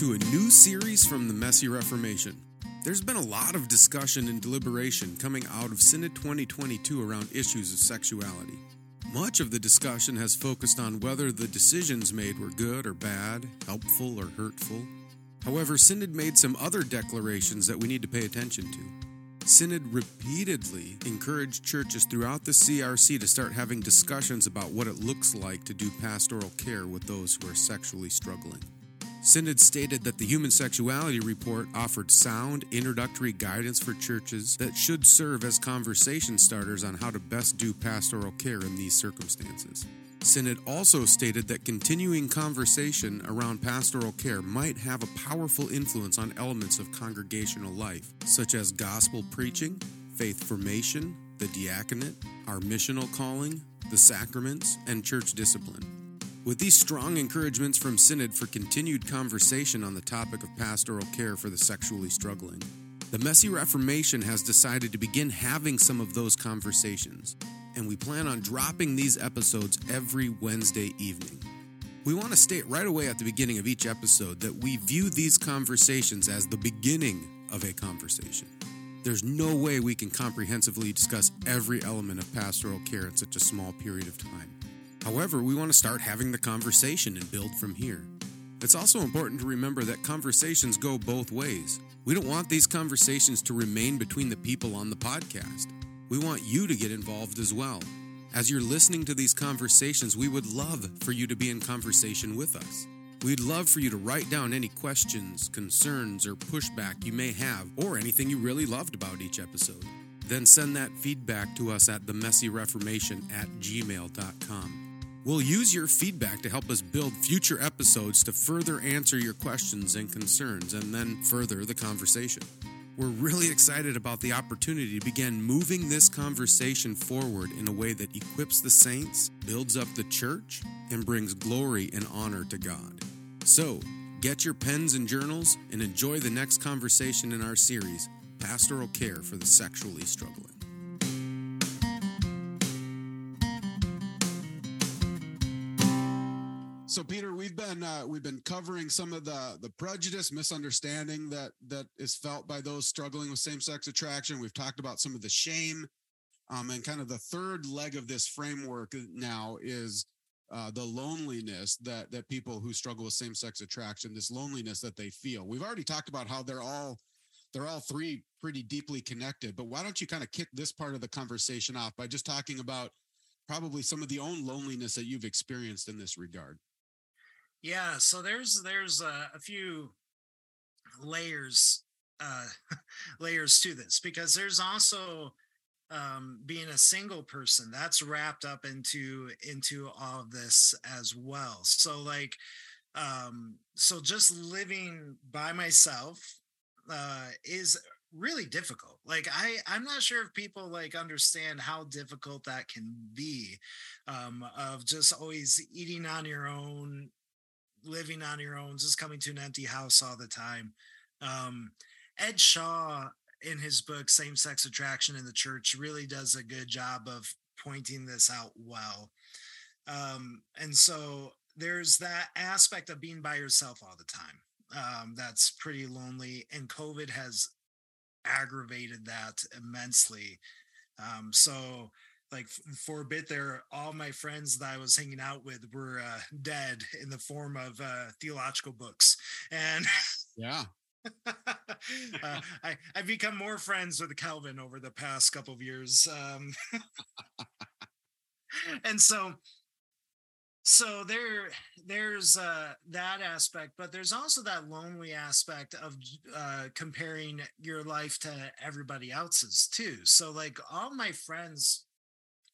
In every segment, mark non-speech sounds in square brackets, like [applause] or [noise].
to a new series from the Messy Reformation. There's been a lot of discussion and deliberation coming out of Synod 2022 around issues of sexuality. Much of the discussion has focused on whether the decisions made were good or bad, helpful or hurtful. However, Synod made some other declarations that we need to pay attention to. Synod repeatedly encouraged churches throughout the CRC to start having discussions about what it looks like to do pastoral care with those who are sexually struggling. Synod stated that the Human Sexuality Report offered sound introductory guidance for churches that should serve as conversation starters on how to best do pastoral care in these circumstances. Synod also stated that continuing conversation around pastoral care might have a powerful influence on elements of congregational life, such as gospel preaching, faith formation, the diaconate, our missional calling, the sacraments, and church discipline. With these strong encouragements from Synod for continued conversation on the topic of pastoral care for the sexually struggling, the Messy Reformation has decided to begin having some of those conversations, and we plan on dropping these episodes every Wednesday evening. We want to state right away at the beginning of each episode that we view these conversations as the beginning of a conversation. There's no way we can comprehensively discuss every element of pastoral care in such a small period of time. However, we want to start having the conversation and build from here. It's also important to remember that conversations go both ways. We don't want these conversations to remain between the people on the podcast. We want you to get involved as well. As you're listening to these conversations, we would love for you to be in conversation with us. We'd love for you to write down any questions, concerns, or pushback you may have, or anything you really loved about each episode. Then send that feedback to us at themessyreformation at gmail.com. We'll use your feedback to help us build future episodes to further answer your questions and concerns and then further the conversation. We're really excited about the opportunity to begin moving this conversation forward in a way that equips the saints, builds up the church, and brings glory and honor to God. So, get your pens and journals and enjoy the next conversation in our series, Pastoral Care for the Sexually Struggling. So, Peter, we've been uh, we've been covering some of the the prejudice, misunderstanding that that is felt by those struggling with same sex attraction. We've talked about some of the shame, um, and kind of the third leg of this framework now is uh, the loneliness that that people who struggle with same sex attraction, this loneliness that they feel. We've already talked about how they're all they're all three pretty deeply connected. But why don't you kind of kick this part of the conversation off by just talking about probably some of the own loneliness that you've experienced in this regard? Yeah, so there's there's a, few layers uh [laughs] layers to this because there's also um being a single person that's wrapped up into into all of this as well. So like um so just living by myself uh is really difficult like i i'm not sure if people like understand how difficult that can be um of just always eating on your own living on your own, just coming to an empty house all the time. Um, Ed Shaw, in his book Same Sex Attraction in the Church, really does a good job of pointing this out well. Um, and so there's that aspect of being by yourself all the time. Um, that's pretty lonely, and COVID has aggravated that immensely. Um, so like for a bit there all my friends that i was hanging out with were uh, dead in the form of uh, theological books and yeah [laughs] uh, I, I've become more friends with Calvin over the past couple of years. Um, [laughs] and so, so there, there's uh, that aspect, but there's also that lonely aspect of uh, comparing your life to everybody else's too. So, like all my friends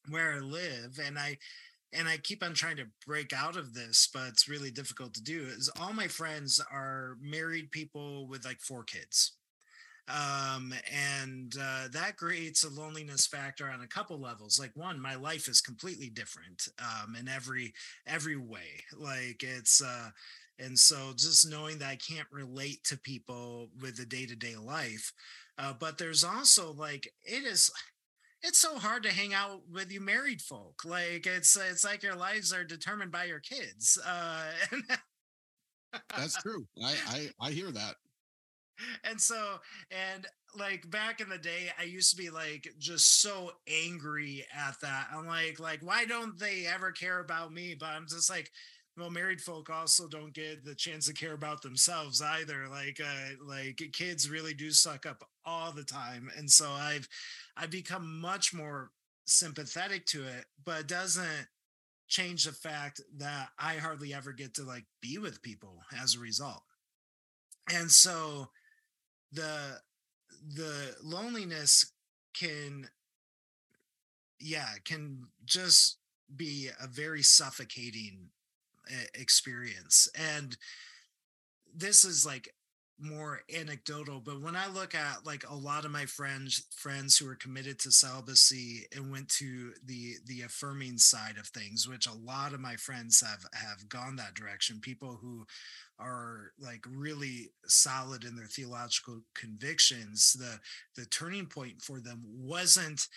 where I live and I and I keep on trying to break out of this, but it's really difficult to do. Is all my friends are married people with like four kids. Um, and uh, that creates a loneliness factor on a couple levels. Like one, my life is completely different um, in every every way. Like it's uh, and so just knowing that I can't relate to people with the day to day life. Uh, but there's also like it is it's so hard to hang out with you married folk. Like it's it's like your lives are determined by your kids. Uh, [laughs] That's true. I, I I hear that. And so, and like back in the day, I used to be like just so angry at that. I'm like, like, why don't they ever care about me? But I'm just like, well, married folk also don't get the chance to care about themselves either. Like, uh, like kids really do suck up all the time, and so I've, I've become much more sympathetic to it, but it doesn't change the fact that I hardly ever get to like be with people as a result. And so the the loneliness can yeah, can just be a very suffocating eh, experience. And this is like more anecdotal but when i look at like a lot of my friends friends who are committed to celibacy and went to the the affirming side of things which a lot of my friends have have gone that direction people who are like really solid in their theological convictions the the turning point for them wasn't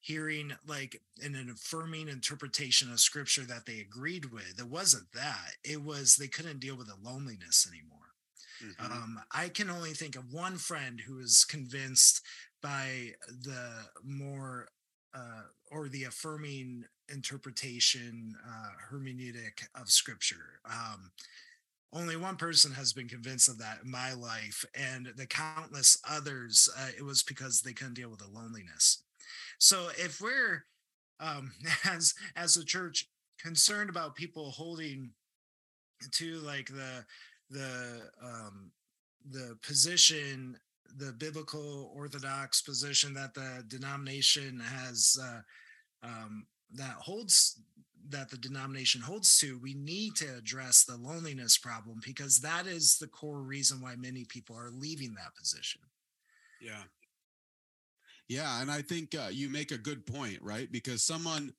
hearing like an, an affirming interpretation of scripture that they agreed with. It wasn't that. It was they couldn't deal with the loneliness anymore Mm-hmm. Um, I can only think of one friend who was convinced by the more uh, or the affirming interpretation uh, hermeneutic of scripture. Um, only one person has been convinced of that in my life, and the countless others, uh, it was because they couldn't deal with the loneliness. So if we're um, [laughs] as as a church concerned about people holding to like the the um, the position, the biblical orthodox position that the denomination has uh, um, that holds that the denomination holds to, we need to address the loneliness problem because that is the core reason why many people are leaving that position. Yeah. Yeah, and I think uh, you make a good point, right? Because someone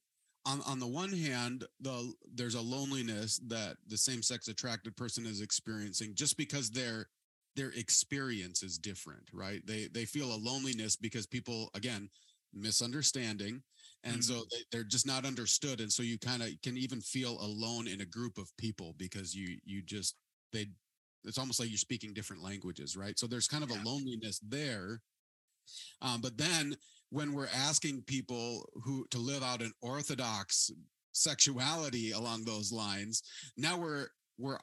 on on the one hand, the there's a loneliness that the same sex attracted person is experiencing just because their their experience is different, right? They they feel a loneliness because people again misunderstanding and mm-hmm. so they, they're just not understood and so you kind of can even feel alone in a group of people because you you just they it's almost like you're speaking different languages right so there's kind of yeah. a loneliness there um, but then when we're asking people who to live out an orthodox sexuality along those lines now we're we're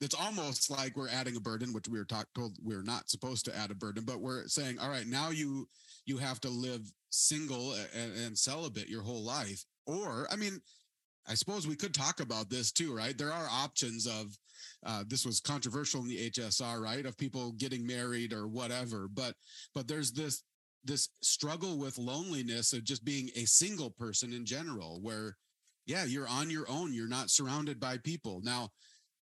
it's almost like we're adding a burden which we were told we're not supposed to add a burden but we're saying all right now you you have to live single and, and celibate your whole life. Or i mean i suppose we could talk about this too right? There are options of uh, this was controversial in the hsr right of people getting married or whatever but but there's this this struggle with loneliness of just being a single person in general where yeah you're on your own you're not surrounded by people. Now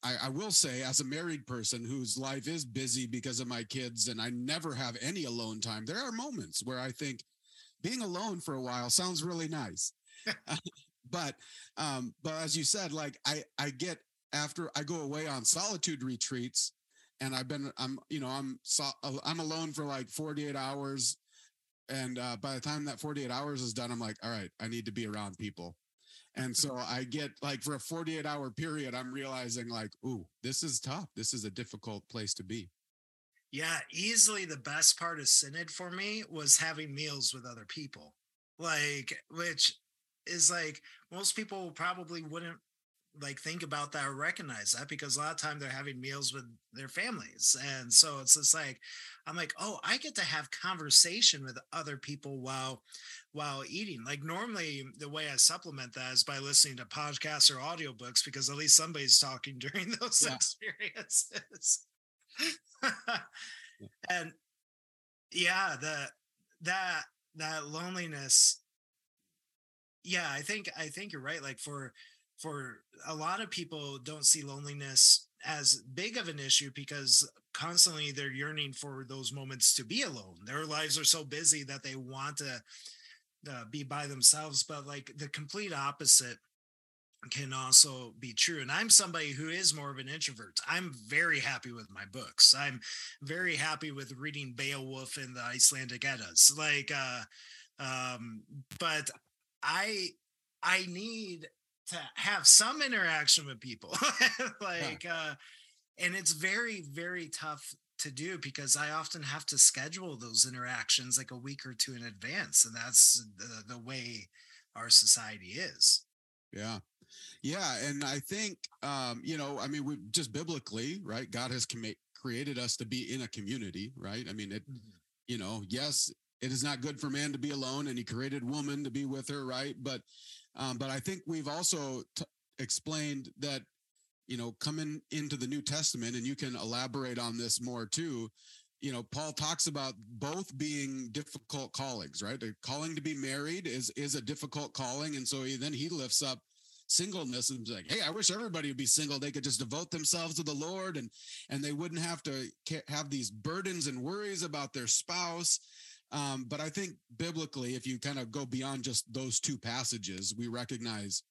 I, I, will say as a married person whose life is busy because of my kids and i never have any alone time there are moments where i think being alone for a while sounds really nice. [laughs] [laughs] But um but as you said like i i get after i go away on solitude retreats and i've been i'm you know i'm so, i'm alone for like 48 hours and uh, by the time that 48 hours is done i'm like all right i need to be around people. And so [laughs] i get like for a 48 hour period i'm realizing like ooh this is tough. This is a difficult place to be. Yeah easily the best part of synod for me was having meals with other people. Like which is like most people probably wouldn't like think about that or recognize that because a lot of time they're having meals with their families. And so it's just like i'm like oh i get to have conversation with other people while while eating. Like normally the way i supplement that is by listening to podcasts or audiobooks because at least somebody's talking [laughs] during those yeah. experiences. [laughs] And yeah the that that loneliness yeah i think i think you're right. Like for for a lot of people don't see loneliness as big of an issue because constantly they're yearning for those moments to be alone. Their lives are so busy that they want to uh, be by themselves, but like the complete opposite can also be true. And I'm somebody who is more of an introvert. I'm very happy with my books. I'm very happy with reading Beowulf and the Icelandic Eddas. Like, uh, um, but I I need to have some interaction with people [laughs] like uh and it's very very tough to do because I often have to schedule those interactions like a week or two in advance. And that's the, the way our society is. Yeah. Yeah. And I think, um, you know, I mean, we just biblically, right? God has com- created us to be in a community, right? I mean, it, mm-hmm. you know, yes, it is not good for man to be alone and he created woman to be with her, right? But, um, but I think we've also t- explained that you know, coming into the New Testament, and you can elaborate on this more too. You know, Paul talks about both being difficult callings, right? The calling to be married is is a difficult calling, and so he, then he lifts up singleness and like, hey, I wish everybody would be single. They could just devote themselves to the Lord, and and they wouldn't have to have these burdens and worries about their spouse. Um, but I think biblically, if you kind of go beyond just those two passages, we recognize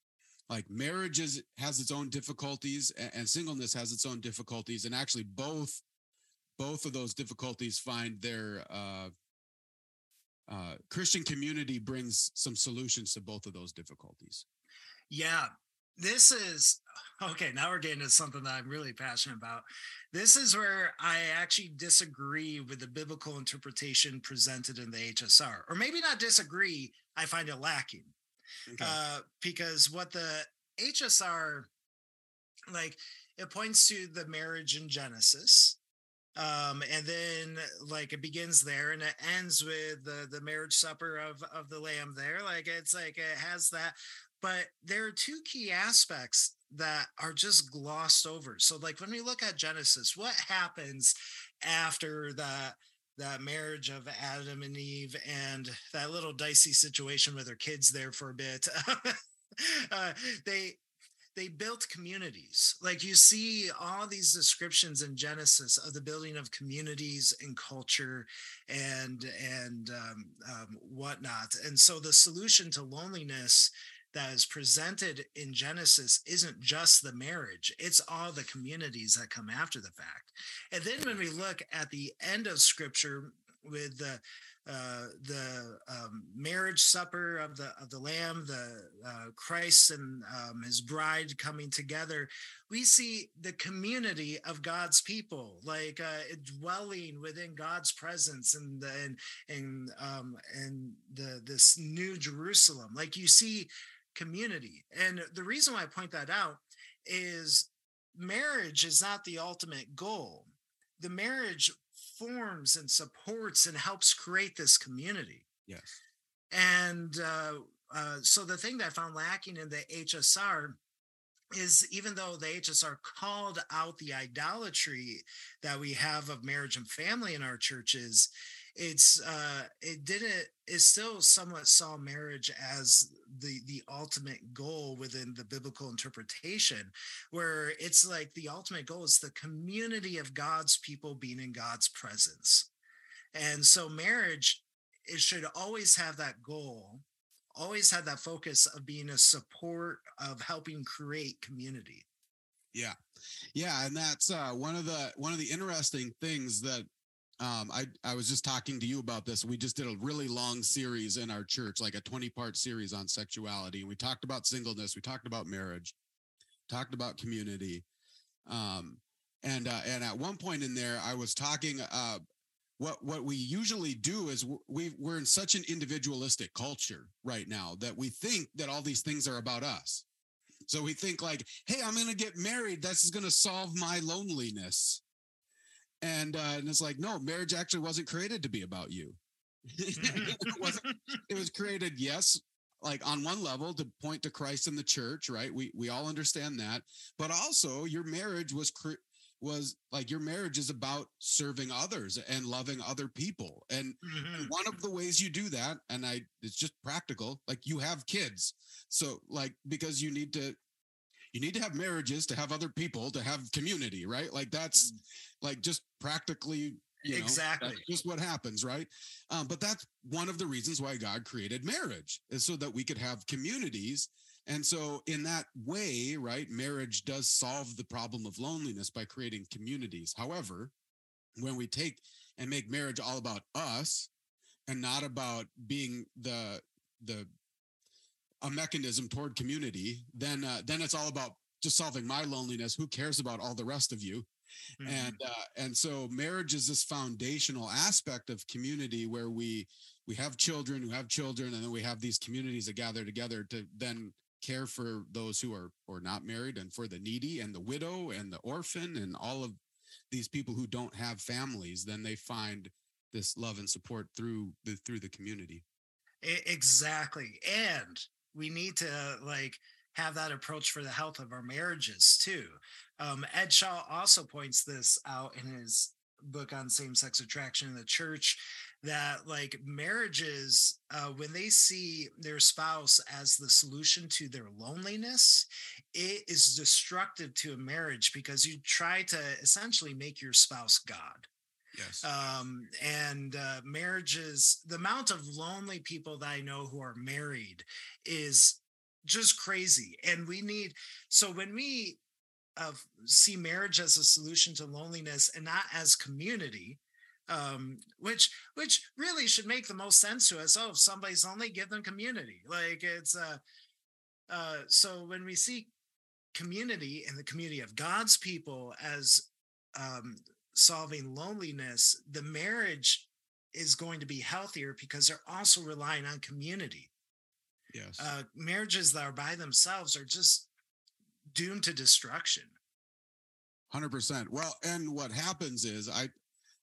like marriage is has its own difficulties and, and singleness has its own difficulties and actually both both of those difficulties find their uh, uh, Christian community brings some solutions to both of those difficulties. Yeah, this is okay. Now we're getting to something that I'm really passionate about. This is where I actually disagree with the biblical interpretation presented in the HSR, or maybe not disagree. I find it lacking. Okay. Uh, because what the HSR, like, it points to the marriage in Genesis. Um, and then like it begins there and it ends with the the marriage supper of of the lamb there. Like it's like it has that, but there are two key aspects that are just glossed over. So like when we look at Genesis, what happens after that that marriage of Adam and Eve and that little dicey situation with their kids there for a bit. [laughs] uh, they they built communities. Like you see all these descriptions in Genesis of the building of communities and culture and and um, um, whatnot. And so the solution to loneliness that is presented in Genesis isn't just the marriage, it's all the communities that come after the fact. And then when we look at the end of scripture with the uh, the um, marriage supper of the of the Lamb, the uh, Christ and um, His bride coming together, we see the community of God's people, like uh, dwelling within God's presence and and and um, and the this new Jerusalem. Like you see community. And the reason why I point that out is marriage is not the ultimate goal. The marriage forms and supports and helps create this community. Yes. And uh, uh, so the thing that I found lacking in the HSR is even though the HSR called out the idolatry that we have of marriage and family in our churches, it's uh it didn't it still somewhat saw marriage as the the ultimate goal within the biblical interpretation where it's like the ultimate goal is the community of god's people being in god's presence. And so marriage it should always have that goal always have that focus of being a support of helping create community. Yeah. Yeah and that's uh one of the one of the interesting things that um, I, I was just talking to you about this. We just did a really long series in our church, like a 20 part series on sexuality. And we talked about singleness. We talked about marriage, talked about community. Um, and, uh, and at one point in there, I was talking, uh, what, what we usually do is we, we're in such an individualistic culture right now that we think that all these things are about us. So we think like, Hey, I'm going to get married. This is going to solve my loneliness and uh, and it's like no marriage actually wasn't created to be about you. [laughs] [laughs] It, it was created yes like on one level to point to christ and the church right? We we all understand that. But also your marriage was cre- was like your marriage is about serving others and loving other people. And mm-hmm. one of the ways you do that and i it's just practical like you have kids. So like because you need to you need to have marriages to have other people to have community right? Like that's mm. like just practically you know, exactly. just what happens right? Um, but that's one of the reasons why god created marriage is so that we could have communities. And so in that way right marriage does solve the problem of loneliness by creating communities. However when we take and make marriage all about us and not about being the the a mechanism toward community, then uh, then it's all about just solving my loneliness. Who cares about all the rest of you? mm-hmm. and uh, and so marriage is this foundational aspect of community where we we have children who have children and then we have these communities that gather together to then care for those who are or not married and for the needy and the widow and the orphan and all of these people who don't have families then they find this love and support through the through the community exactly and we need to like have that approach for the health of our marriages too. Um, ed shaw also points this out in his book on same-sex attraction in the church that like marriages uh, when they see their spouse as the solution to their loneliness it is destructive to a marriage because you try to essentially make your spouse god yes um, and uh, marriages the amount of lonely people that i know who are married is just crazy and we need so when we uh, see marriage as a solution to loneliness and not as community um, which which really should make the most sense to us. Oh, if somebody's only give them community. Like it's uh, uh, so when we see community and the community of God's people as um, solving loneliness, the marriage is going to be healthier because they're also relying on community. Yes. Uh, marriages that are by themselves are just doomed to destruction. 100%. Well, and what happens is I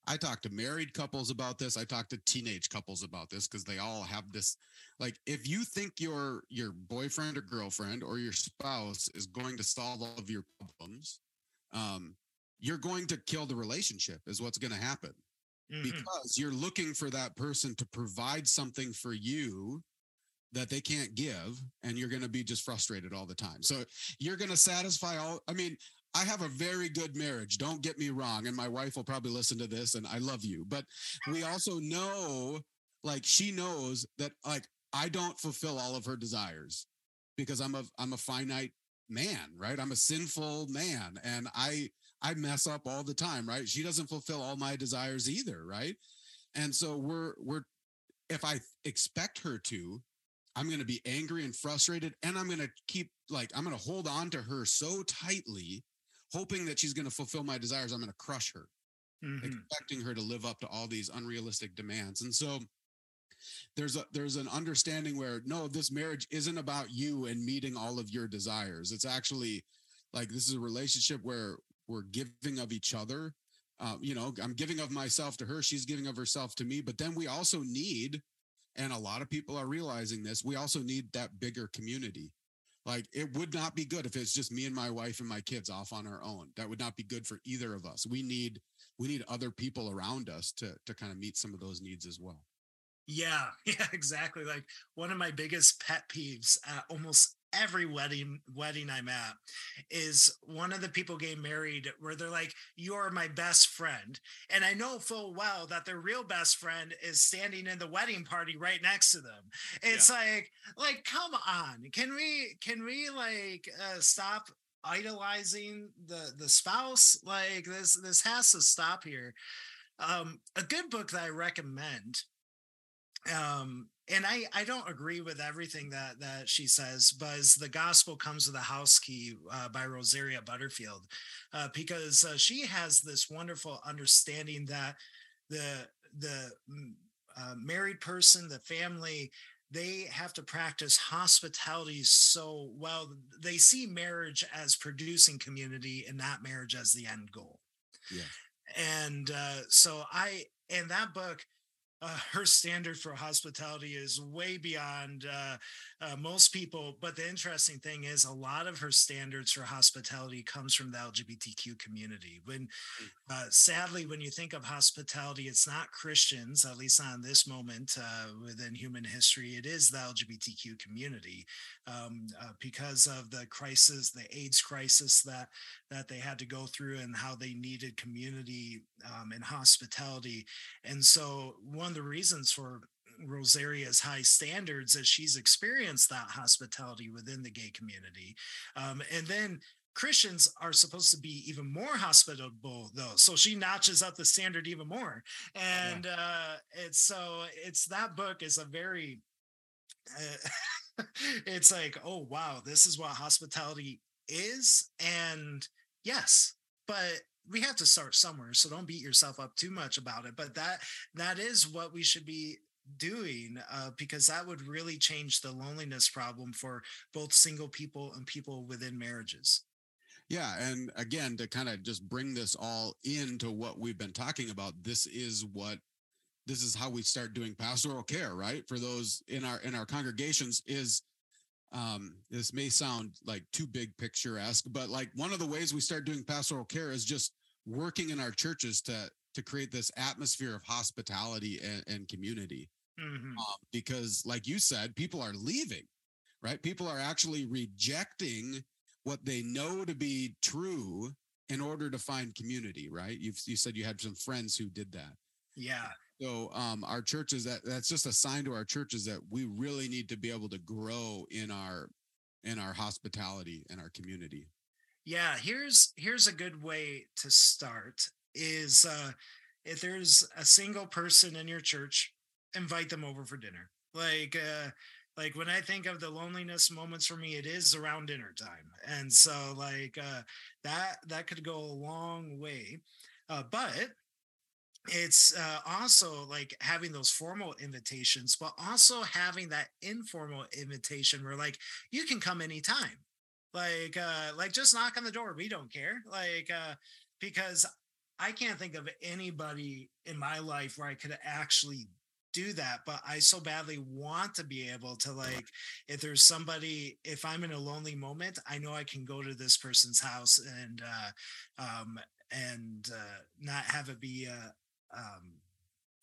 I talk to married couples about this. I talk to teenage couples about this because they all have this. Like, if you think your your boyfriend or girlfriend or your spouse is going to solve all of your problems, um, you're going to kill the relationship. Is what's going to happen mm-hmm. because you're looking for that person to provide something for you that they can't give and you're going to be just frustrated all the time so you're going to satisfy all i mean I have a very good marriage. Don't get me wrong. And my wife will probably listen to this and I love you. But we also know, like, she knows that, like, I don't fulfill all of her desires because I'm a I'm a finite man, right? I'm a sinful man and I I mess up all the time, right? She doesn't fulfill all my desires either, right? And so we're we're if I expect her to, I'm going to be angry and frustrated and I'm going to keep like I'm going to hold on to her so tightly hoping that she's going to fulfill my desires. I'm going to crush her, mm-hmm. expecting her to live up to all these unrealistic demands. And so there's a there's an understanding where no, this marriage isn't about you and meeting all of your desires. It's actually like this is a relationship where we're giving of each other. Uh, you know, I'm giving of myself to her. She's giving of herself to me. But then we also need, and a lot of people are realizing this, we also need that bigger community like it would not be good if it's just me and my wife and my kids off on our own. That would not be good for either of us. We need we need other people around us to to kind of meet some of those needs as well. Yeah, [laughs] yeah, exactly. Like one of my biggest pet peeves at almost every wedding wedding I'm at is one of the people getting married where they're like, "You're my best friend," and I know full well that their real best friend is standing in the wedding party right next to them. It's yeah. like, like, come on, can we can we like uh, stop idolizing the the spouse? Like this this has to stop here. Um, a good book that I recommend um and i i don't agree with everything that that she says but the gospel comes with a house key uh, by rosaria butterfield uh, because uh, she has this wonderful understanding that the the mm, uh, married person the family they have to practice hospitality so well they see marriage as producing community and not marriage as the end goal. Yeah. And uh, so i in that book uh, [laughs] her standard for hospitality is way beyond uh, uh, most people. But the interesting thing is, a lot of her standards for hospitality comes from the LGBTQ community. When, hmm. uh, sadly, when you think of hospitality, it's not Christians, at least in this moment uh, within human history. It is the LGBTQ community um, uh, because of the crisis, the AIDS crisis that that they had to go through, and how they needed community um, and hospitality. And so, one of the reasons for Rosaria's high standards as she's experienced that hospitality within the gay community. Um, and then Christians are supposed to be even more hospitable though. So she notches up the standard even more. And yeah. uh it's so it's that book is a very uh, [laughs] it's like, oh wow, this is what hospitality is. And yes, but we have to start somewhere so don't beat yourself up too much about it but that that is what we should be doing uh, because that would really change the loneliness problem for both single people and people within marriages. Yeah and again to kind of just bring this all into what we've been talking about this is what this is how we start doing pastoral care right? For those in our in our congregations is um this may sound like too big picturesque but like one of the ways we start doing pastoral care is just working in our churches to to create this atmosphere of hospitality and, and community. Mm-hmm. um, because like you said people are leaving right? People are actually rejecting what they know to be true in order to find community right? You've you said you had some friends who did that. Yeah so um, our churches that that's just a sign to our churches that we really need to be able to grow in our in our hospitality and our community. Yeah, here's here's a good way to start is uh if there's a single person in your church, invite them over for dinner. Like uh like when I think of the loneliness moments for me, it is around dinner time. And so like uh that that could go a long way. Uh, but it's uh, also like having those formal invitations, but also having that informal invitation where like you can come anytime. Like uh like just knock on the door. We don't care. Like uh because I can't think of anybody in my life where I could actually do that but i so badly want to be able to like if there's somebody if i'm in a lonely moment i know i can go to this person's house and uh um and uh not have it be a, um,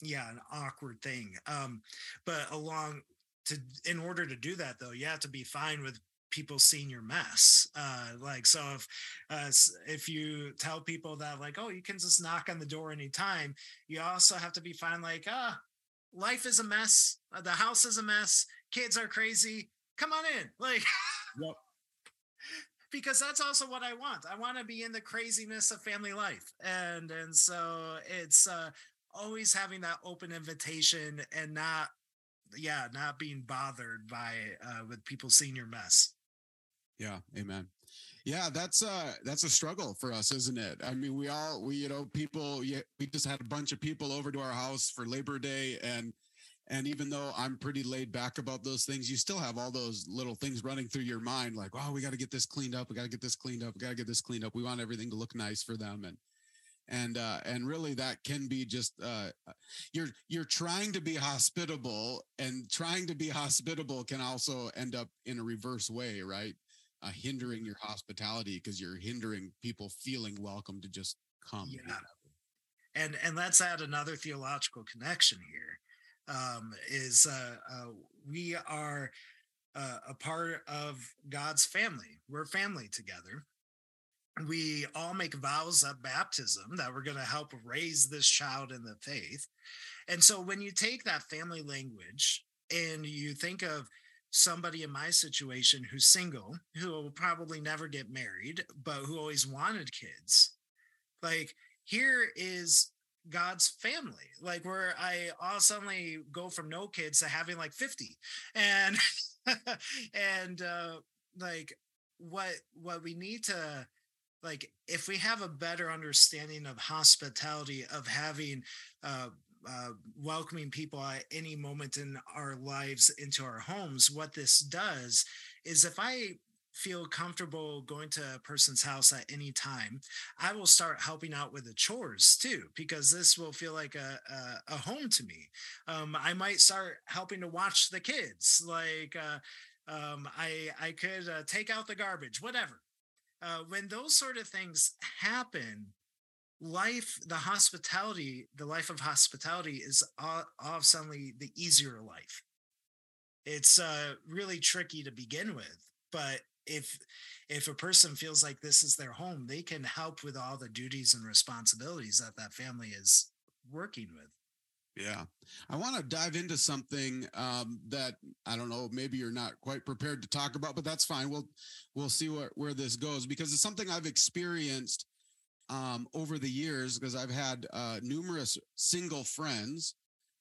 yeah, an awkward thing. Um, but along to in order to do that though, you have to be fine with people seeing your mess. Uh, like so if uh, if you tell people that like, oh, you can just knock on the door anytime, you also have to be fine, like, ah, life is a mess, the house is a mess, kids are crazy. Come on in. Like [laughs] yep because that's also what I want. I want to be in the craziness of family life. And and so it's uh always having that open invitation and not yeah, not being bothered by uh with people seeing your mess. Yeah, amen. Yeah, that's uh that's a struggle for us, isn't it? I mean, we all we you know, people we just had a bunch of people over to our house for Labor Day and and even though I'm pretty laid back about those things, you still have all those little things running through your mind like, oh, we got to get this cleaned up. We got to get this cleaned up. We got to get this cleaned up. We want everything to look nice for them. And, and, uh, and really that can be just, uh, you're, you're trying to be hospitable and trying to be hospitable can also end up in a reverse way, right? Uh, hindering your hospitality because you're hindering people feeling welcome to just come. Yeah. And, and let's add another theological connection here um, is uh, uh, we are uh, a part of God's family. We're family together. We all make vows at baptism that we're going to help raise this child in the faith. And so when you take that family language and you think of somebody in my situation who's single, who will probably never get married, but who always wanted kids, like here is God's family, like where I all suddenly go from no kids to having like 50. And [laughs] and uh like what what we need to like if we have a better understanding of hospitality of having uh uh, welcoming people at any moment in our lives into our homes, what this does is if I feel comfortable going to a person's house at any time, I will start helping out with the chores too, because this will feel like a, a, a home to me. Um, I might start helping to watch the kids. Like uh, um, I, I could uh, take out the garbage, whatever. Uh, when those sort of things happen, life, the hospitality, the life of hospitality is all, all suddenly the easier life. It's uh, really tricky to begin with, but if if a person feels like this is their home they can help with all the duties and responsibilities that that family is working with. Yeah. I want to dive into something um, that i don't know maybe you're not quite prepared to talk about but that's fine. We'll we'll see where, where this goes because it's something i've experienced um, over the years because i've had uh, numerous single friends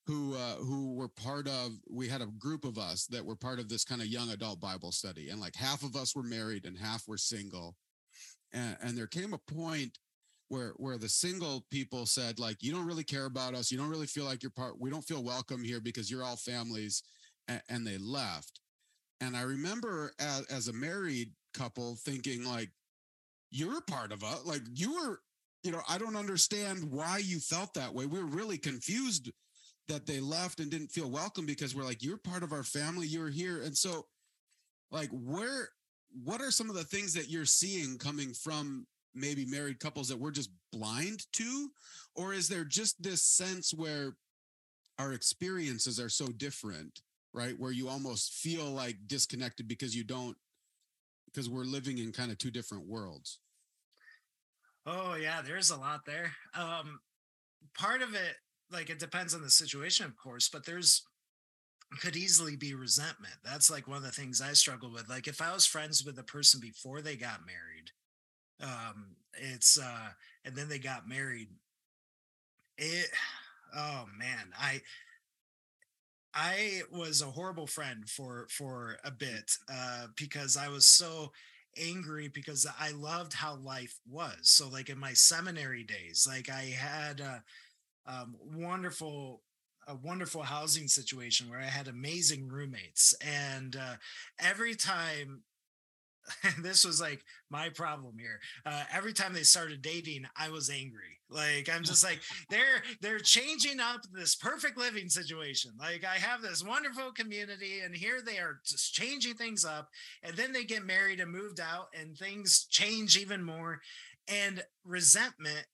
who uh, who were part of we had a group of us that were part of this kind of young adult bible study and like half of us were married and half were single. And, and there came a point where where the single people said like you don't really care about us. You don't really feel like you're part we don't feel welcome here because you're all families and, and they left. And i remember as, as a married couple thinking like you're part of us like you were you know i don't understand why you felt that way. We were really confused that they left and didn't feel welcome because we're like you're part of our family you're here. And so like where what are some of the things that you're seeing coming from maybe married couples that we're just blind to? Or is there just this sense where our experiences are so different right? Where you almost feel like disconnected because you don't because we're living in kind of two different worlds? Oh yeah there's a lot there. Um part of it like it depends on the situation of course but there's could easily be resentment. That's like one of the things i struggle with like if i was friends with a person before they got married um it's uh and then they got married it oh man i i was a horrible friend for for a bit uh because i was so angry because i loved how life was. So like in my seminary days like i had uh um wonderful a wonderful housing situation where I had amazing roommates. And uh, every time [laughs] this was like my problem here. Uh, every time they started dating, I was angry. Like I'm just like [laughs] they're they're changing up this perfect living situation. Like I have this wonderful community, and here they are just changing things up. And then they get married and moved out, and things change even more. And resentment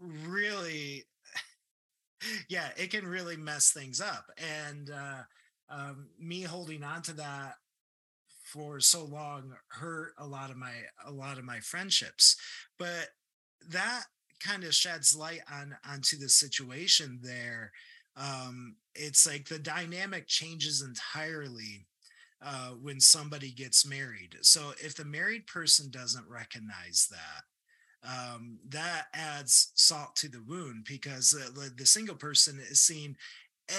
really, yeah, it can really mess things up. And uh, um, me holding on to that for so long hurt a lot of my a lot of my friendships but that kind of sheds light on onto the situation there um it's like the dynamic changes entirely uh when somebody gets married so if the married person doesn't recognize that um, that adds salt to the wound because uh, the single person is seeing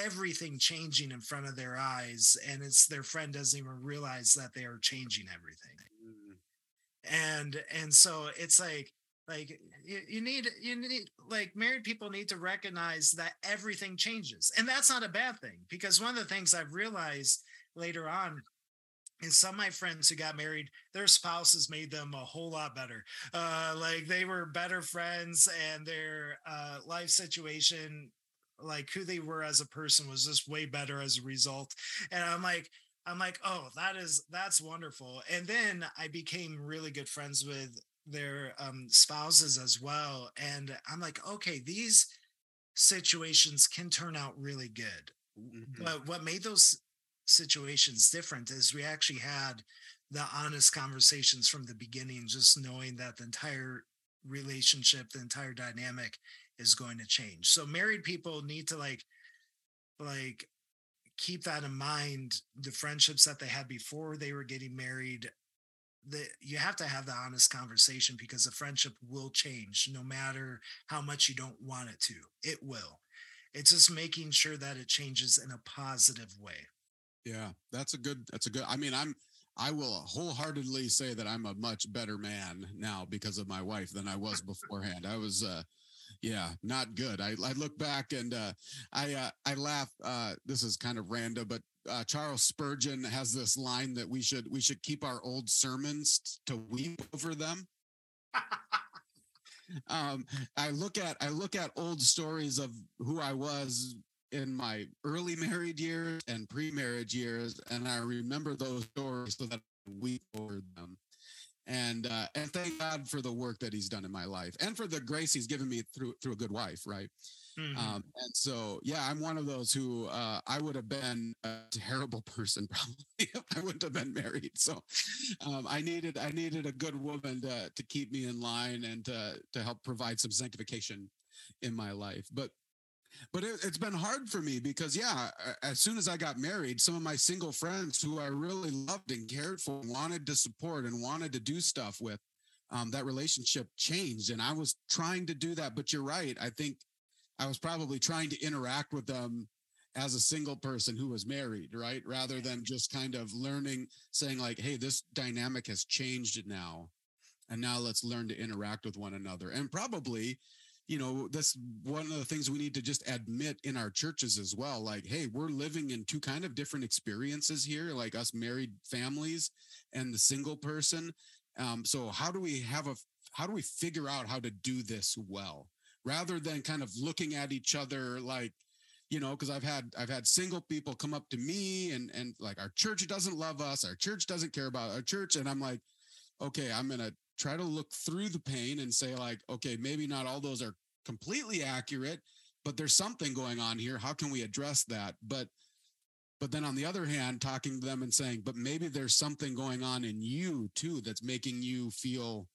everything changing in front of their eyes and it's their friend doesn't even realize that they are changing everything mm. and and so it's like like you, you need you need like married people need to recognize that everything changes and that's not a bad thing because one of the things i've realized later on is some of my friends who got married their spouses made them a whole lot better. Uh like they were better friends and their uh life situation like who they were as a person was just way better as a result and i'm like i'm like oh that is that's wonderful. And then i became really good friends with their um, spouses as well and i'm like okay these situations can turn out really good. Mm-hmm. but what made those situations different is we actually had the honest conversations from the beginning just knowing that the entire relationship the entire dynamic is going to change. So married people need to like like keep that in mind the friendships that they had before they were getting married that you have to have the honest conversation because the friendship will change no matter how much you don't want it to. It will. It's just making sure that it changes in a positive way yeah that's a good that's a good i mean i'm i will wholeheartedly say that i'm a much better man now because of my wife than i was beforehand i was uh yeah, not good. I, I look back and uh, I uh, I laugh. Uh, this is kind of random, but uh, Charles Spurgeon has this line that we should we should keep our old sermons to weep over them. [laughs] um, I look at I look at old stories of who I was in my early married years and pre-marriage years, and I remember those stories so that I weep over them and uh, and thank God for the work that He's done in my life and for the grace He's given me through through a good wife, right? Mm-hmm. Um, and so, yeah, I'm one of those who uh, I would have been a terrible [laughs] person probably if I wouldn't have been married. So um, I needed I needed a good woman to to keep me in line and to to help provide some sanctification in my life. But but it, has been hard for me because yeah as soon as i got married some of my single friends who i really loved and cared for wanted to support and wanted to do stuff with um, that relationship changed and i was trying to do that but you're right i think i was probably trying to interact with them as a single person who was married right rather than just kind of learning saying like hey this dynamic has changed now and now let's learn to interact with one another and probably you know that's one of the things we need to just admit in our churches as well like hey we're living in two kind of different experiences here like us married families and the single person. Um, so how do we have a how do we figure out how to do this well? Rather than kind of looking at each other like you know because i've had i've had single people come up to me and and like our church doesn't love us. Our church doesn't care about our church. And i'm like okay i'm gonna try to look through the pain and say like okay maybe not all those are completely accurate but there's something going on here. How can we address that? But but then on the other hand talking to them and saying but maybe there's something going on in you too that's making you feel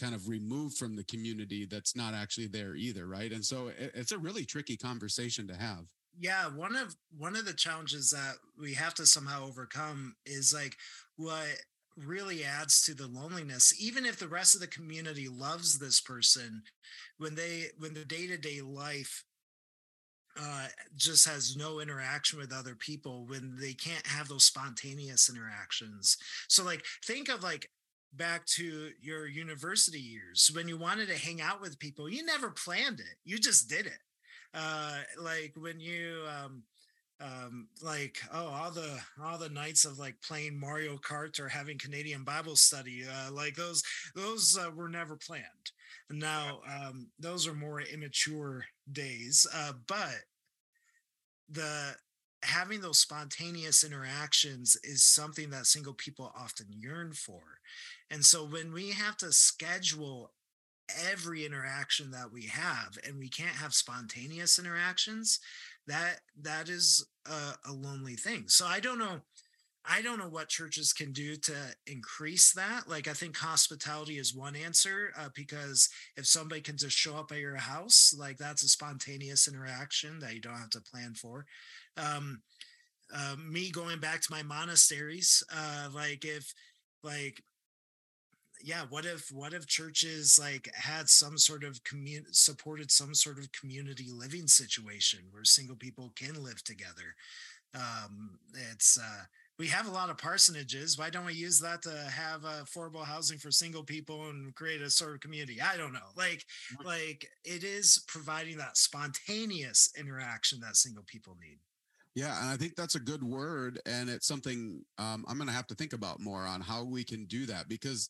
kind of removed from the community that's not actually there either right? And so it's a really tricky conversation to have. Yeah one of one of the challenges that we have to somehow overcome is like what really adds to the loneliness even if the rest of the community loves this person when they when the day-to-day life uh, just has no interaction with other people when they can't have those spontaneous interactions. So like think of like back to your university years when you wanted to hang out with people you never planned it you just did it. Uh like when you um um like oh all the all the nights of like playing mario kart or having canadian bible study uh like those those uh, were never planned. Now um those are more immature days uh but the having those spontaneous interactions is something that single people often yearn for. And so when we have to schedule every interaction that we have and we can't have spontaneous interactions, that that is a, a lonely thing. So I don't know I don't know what churches can do to increase that. Like, I think hospitality is one answer uh, because if somebody can just show up at your house, like that's a spontaneous interaction that you don't have to plan for. Um, uh, me going back to my monasteries, uh, like if like yeah what if what if churches like had some sort of community supported some sort of community living situation where single people can live together? Um it's uh we have a lot of parsonages. Why don't we use that to have uh, affordable housing for single people and create a sort of community? I don't know. Like like it is providing that spontaneous interaction that single people need. Yeah, and I think that's a good word, and it's something um, I'm going to have to think about more on how we can do that because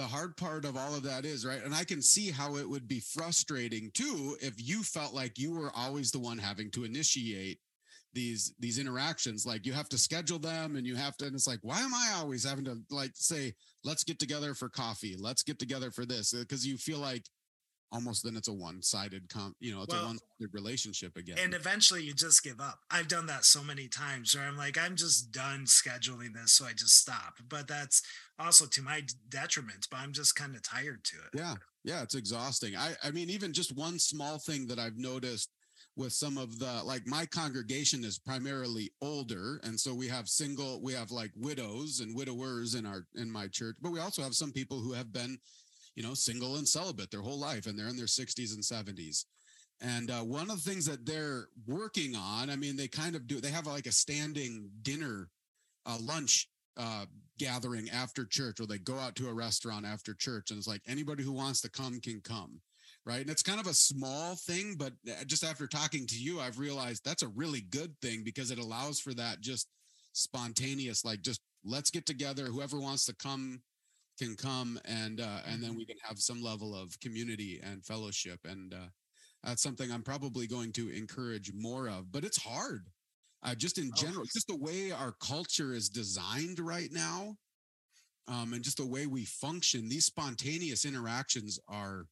the hard part of all of that is right and i can see how it would be frustrating too if you felt like you were always the one having to initiate these these interactions. Like you have to schedule them and you have to and it's like why am i always having to like say let's get together for coffee. Let's get together for this because you feel like almost then it's a one-sided you know it's well, a one-sided relationship again. And eventually you just give up. I've done that so many times where i'm like i'm just done scheduling this so i just stop. But that's also to my detriment but i'm just kind of tired to it. Yeah. Yeah it's exhausting. I i mean even just one small thing that i've noticed with some of the like my congregation is primarily older and so we have single we have like widows and widowers in our in my church but we also have some people who have been you know, single and celibate their whole life and they're in their 60s and 70s. And uh, one of the things that they're working on, I mean, they kind of do, they have like a standing dinner, uh, lunch uh, gathering after church, or they go out to a restaurant after church. And it's like anybody who wants to come can come. Right. And it's kind of a small thing, but uh, just after talking to you, I've realized that's a really good thing because it allows for that just spontaneous, like just let's get together. Whoever wants to come can come and uh, and then we mm-hmm. can have some level of community and fellowship and uh, that's something i'm probably going to encourage more of but it's hard. Uh, just in general just the way our culture is designed right now um, and just the way we function these spontaneous interactions are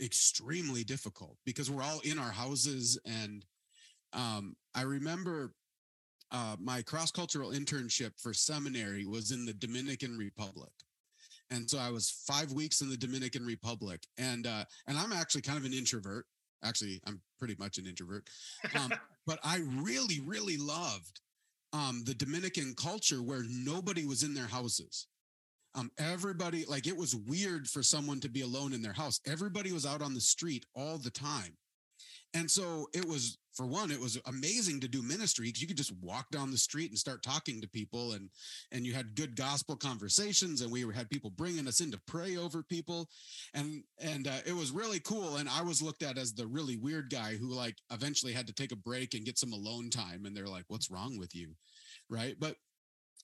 extremely difficult because we're all in our houses and um, i remember uh, my cross-cultural internship for seminary was in the dominican republic and so I was five weeks in the Dominican Republic, and uh, and I'm actually kind of an introvert. Actually, I'm pretty much an introvert, um, [laughs] but I really, really loved um, the Dominican culture where nobody was in their houses. Um, everybody, like it was weird for someone to be alone in their house. Everybody was out on the street all the time. And so it was for one, it was amazing to do ministry because you could just walk down the street and start talking to people, and and you had good gospel conversations, and we had people bringing us in to pray over people, and and uh, it was really cool. And I was looked at as the really weird guy who like eventually had to take a break and get some alone time, and they're like, "What's wrong with you?" Right? But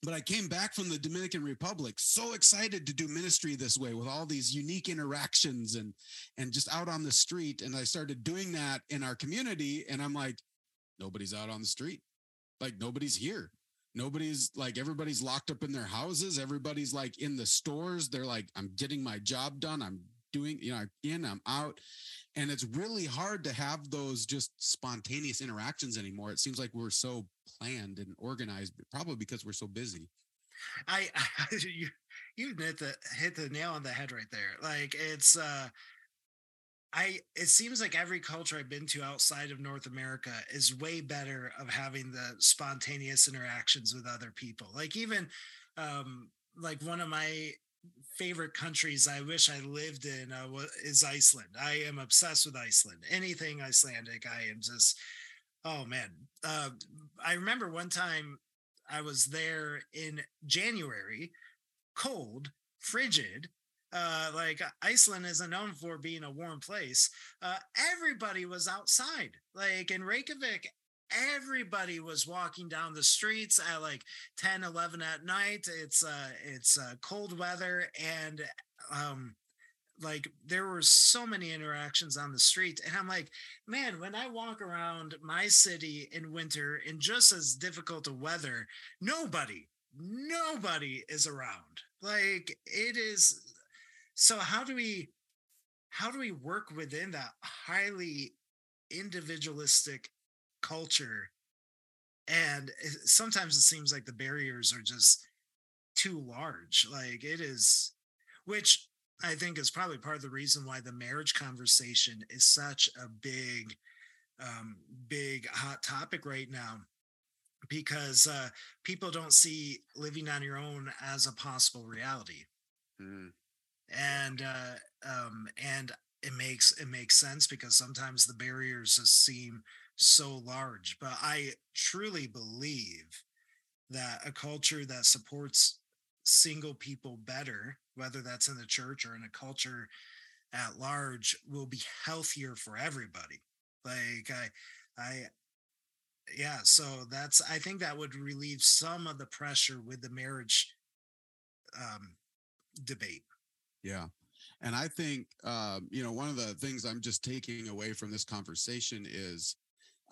but I came back from the Dominican Republic so excited to do ministry this way with all these unique interactions and and just out on the street. And I started doing that in our community and I'm like nobody's out on the street. Like nobody's here. Nobody's like everybody's locked up in their houses. Everybody's like in the stores. They're like I'm getting my job done. I'm doing you know I'm in I'm out and it's really hard to have those just spontaneous interactions anymore. It seems like we're so planned and organized probably because we're so busy. I, I [laughs] you you hit the hit the nail on the head right there. Like it's uh I it seems like every culture I've been to outside of North America is way better of having the spontaneous interactions with other people. Like even um like one of my favorite countries I wish I lived in uh, is Iceland. I am obsessed with Iceland. Anything Icelandic, I am just, oh man. Uh, I remember one time I was there in January, cold, frigid. Uh, like Iceland isn't known for being a warm place. Uh, everybody was outside. Like in Reykjavik, everybody was walking down the streets at like 10 11 at night. It's uh it's uh cold weather and um like there were so many interactions on the street. And i'm like man when i walk around my city in winter in just as difficult a weather nobody nobody is around. Like it is so how do we how do we work within that highly individualistic culture and sometimes it seems like the barriers are just too large like it is which i think is probably part of the reason why the marriage conversation is such a big um, big hot topic right now because uh, people don't see living on your own as a possible reality mm. and uh, um, and it makes it makes sense because sometimes the barriers just seem so large. But I truly believe that a culture that supports single people better, whether that's in the church or in a culture at large, will be healthier for everybody. Like I, I, yeah. So that's I think that would relieve some of the pressure with the marriage um, debate. Yeah. And I think, um, you know, one of the things I'm just taking away from this conversation is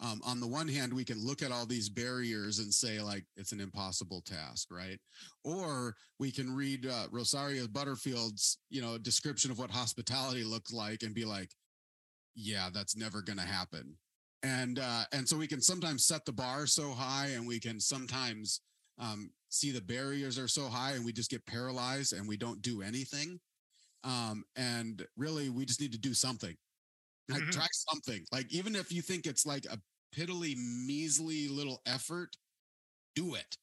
um, on the one hand, we can look at all these barriers and say, like, it's an impossible task, right? Or we can read uh, Rosaria Butterfield's, you know, description of what hospitality looks like and be like, yeah, that's never going to happen. And uh, and so we can sometimes set the bar so high, and we can sometimes um, see the barriers are so high, and we just get paralyzed and we don't do anything. Um, and really, we just need to do something like mm-hmm. try something like even if you think it's like a piddly, measly little effort, do it.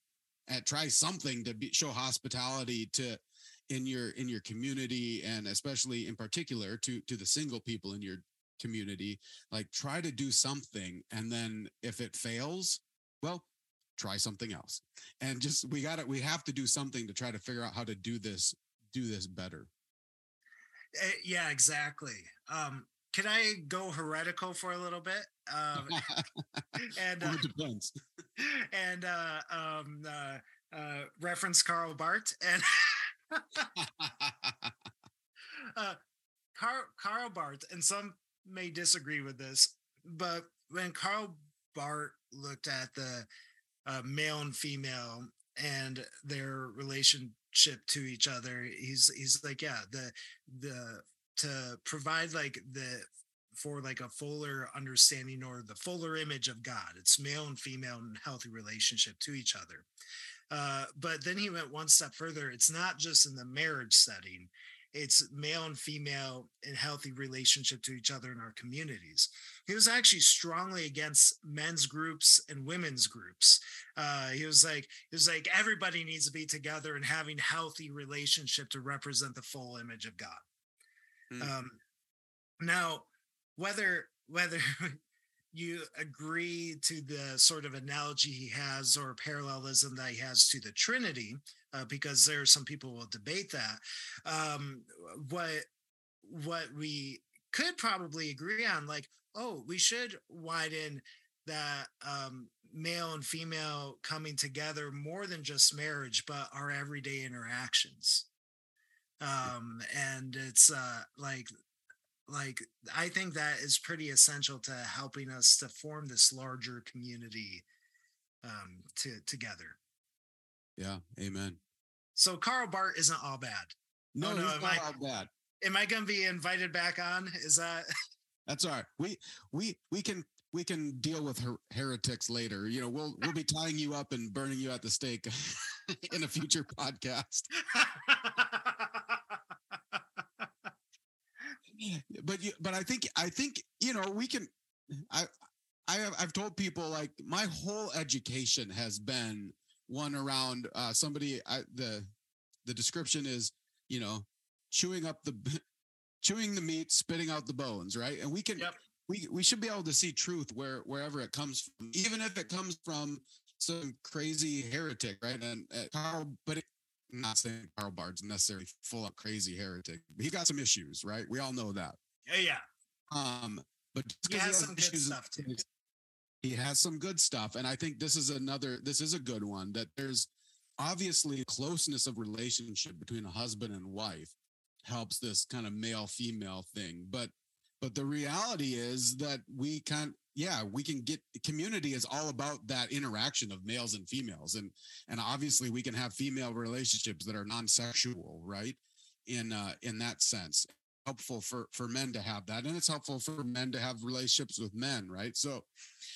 And try something to be, show hospitality to in your in your community and especially in particular to to the single people in your community. Like try to do something and then if it fails well try something else. And just we got to we have to do something to try to figure out how to do this do this better. Eh, yeah exactly. Um can I go heretical for a little bit? Um, [laughs] and uh, depends. [laughs] And uh, um, uh, uh, reference Karl Barth and [laughs] uh, Karl, Karl Barth, and some may disagree with this, but when Karl Barth looked at the uh, male and female and their relationship to each other, he's he's like, yeah, the the to provide like the for like a fuller understanding or the fuller image of God. It's male and female and healthy relationship to each other. Uh, but then he went one step further. It's not just in the marriage setting, it's male and female in healthy relationship to each other in our communities. He was actually strongly against men's groups and women's groups. Uh, he was like, he was like, everybody needs to be together and having healthy relationship to represent the full image of God. Mm. Um, now, whether whether [laughs] you agree to the sort of analogy he has or parallelism that he has to the Trinity, uh, because there are some people will debate that. Um, what what we could probably agree on, like, oh, we should widen that um, male and female coming together more than just marriage, but our everyday interactions. Um, and it's uh, like like i think that is pretty essential to helping us to form this larger community um to together. Yeah amen. So Karl Barth isn't all bad. No, oh, no he's not I, all bad. am i gonna be invited back on? Is that that's all right. We we we can we can deal with her- heretics later. You know we'll we'll be tying you up and burning you at the stake [laughs] in a future [laughs] podcast [laughs] but you, but I think I think you know we can. I I have I've told people like my whole education has been one around uh, somebody. I, the the description is you know chewing up the [laughs] chewing the meat, spitting out the bones, right? And we can yep. we we should be able to see truth where wherever it comes from, even if it comes from some crazy heretic, right? And uh, Karl, but it, not saying Karl Barth's necessarily full of crazy heretic. He got some issues, right? We all know that. Yeah, yeah. Um, but he has, he some good stuff too. He has some good stuff, and I think this is another. This is a good one. That there's obviously closeness of relationship between a husband and wife helps this kind of male female thing, but but the reality is that we can't yeah we can get community is all about that interaction of males and females and and obviously we can have female relationships that are non-sexual right? In uh in that sense. Helpful for for men to have that and it's helpful for men to have relationships with men right? So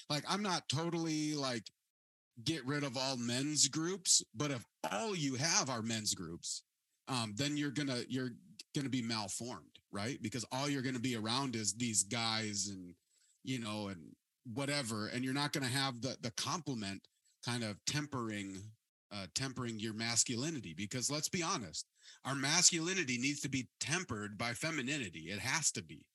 like i'm not totally like get rid of all men's groups but if all you have are men's groups um then you're gonna you're gonna be malformed right? Because all you're to be around is these guys and you know and whatever, and you're not going to have the the complement kind of tempering uh, tempering your masculinity. Because let's be honest, our masculinity needs to be tempered by femininity. It has to be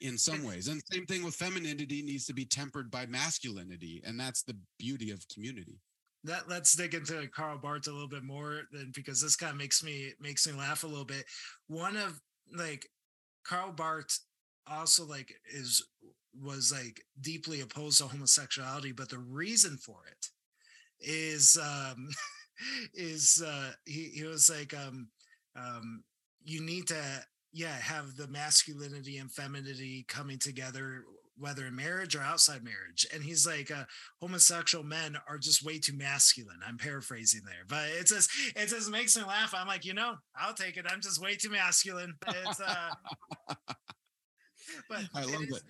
in some ways. And same thing with femininity needs to be tempered by masculinity. And that's the beauty of community. That let's dig into Karl Barth a little bit more then because this kind of makes me makes me laugh a little bit. One of like Karl Barth also like is was like deeply opposed to homosexuality, but the reason for it is um [laughs] is uh he, he was like um um you need to yeah have the masculinity and femininity coming together whether in marriage or outside marriage. And he's like, uh, homosexual men are just way too masculine. I'm paraphrasing there, but it just it just makes me laugh. I'm like, you know, I'll take it. I'm just way too masculine. It's uh, [laughs] but I love it. Is,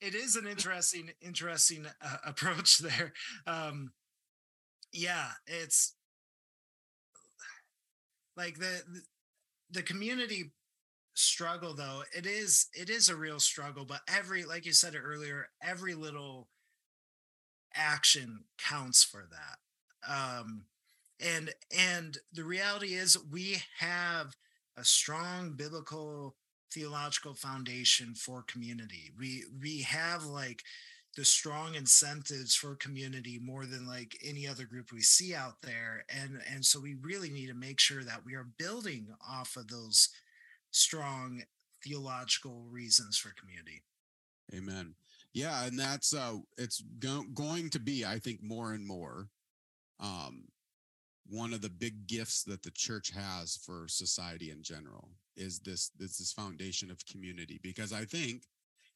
it. is an interesting interesting uh, [laughs] approach there. Um, yeah, it's like the the community struggle though it is it is a real struggle but every like you said earlier every little action counts for that um and and the reality is we have a strong biblical theological foundation for community we we have like the strong incentives for community more than like any other group we see out there and and so we really need to make sure that we are building off of those strong theological reasons for community. Amen. Yeah, and that's uh it's go- going to be I think more and more um one of the big gifts that the church has for society in general is this this foundation of community. Because I think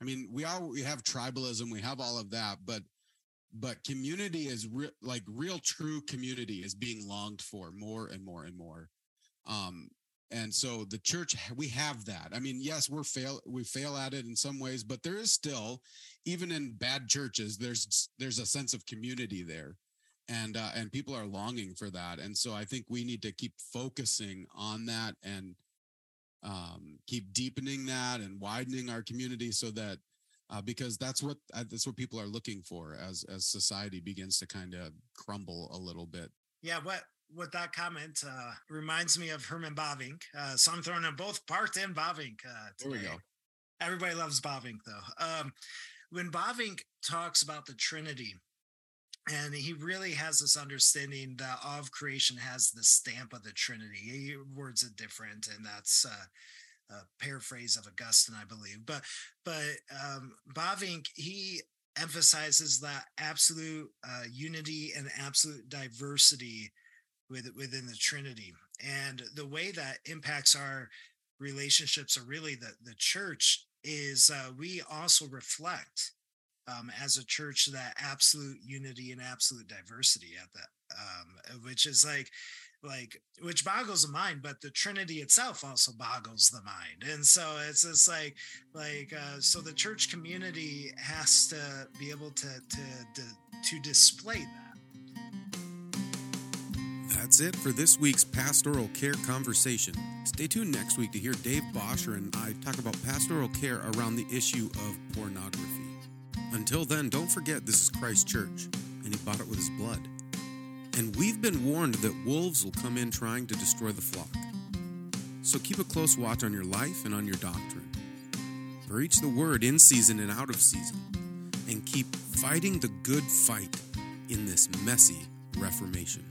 I mean we all we have tribalism we have all of that but but community is re- like real true community is being longed for more and more and more. Um and so the church we have that. I mean yes we're fail we fail at it in some ways but there is still even in bad churches there's there's a sense of community there and uh, and people are longing for that and so i think we need to keep focusing on that and um, keep deepening that and widening our community so that uh, because that's what uh, that's what people are looking for as as society begins to kind of crumble a little bit yeah what with that comment uh, reminds me of Herman Bavinck. Uh, so I'm throwing in both Barth and Bavinck. Uh, there we go. Everybody loves Bavinck though. Um, when Bavinck talks about the Trinity. And he really has this understanding that all of creation has the stamp of the Trinity. Words it different, and that's uh, a paraphrase of Augustine, I believe. But but um, Bavinck he emphasizes that absolute uh, unity and absolute diversity with, within the Trinity, and the way that impacts our relationships, or really the the church, is uh, we also reflect um, as a church that absolute unity and absolute diversity at that um, which is like like which boggles the mind but the trinity itself also boggles the mind and so it's just like like uh, so the church community has to be able to to to, to display that that's it for this week's pastoral care conversation. Stay tuned next week to hear Dave Bosher and I talk about pastoral care around the issue of pornography. Until then, don't forget this is Christ Church, and He bought it with His blood. And we've been warned that wolves will come in trying to destroy the flock. So keep a close watch on your life and on your doctrine. Preach the word in season and out of season, and keep fighting the good fight in this messy Reformation.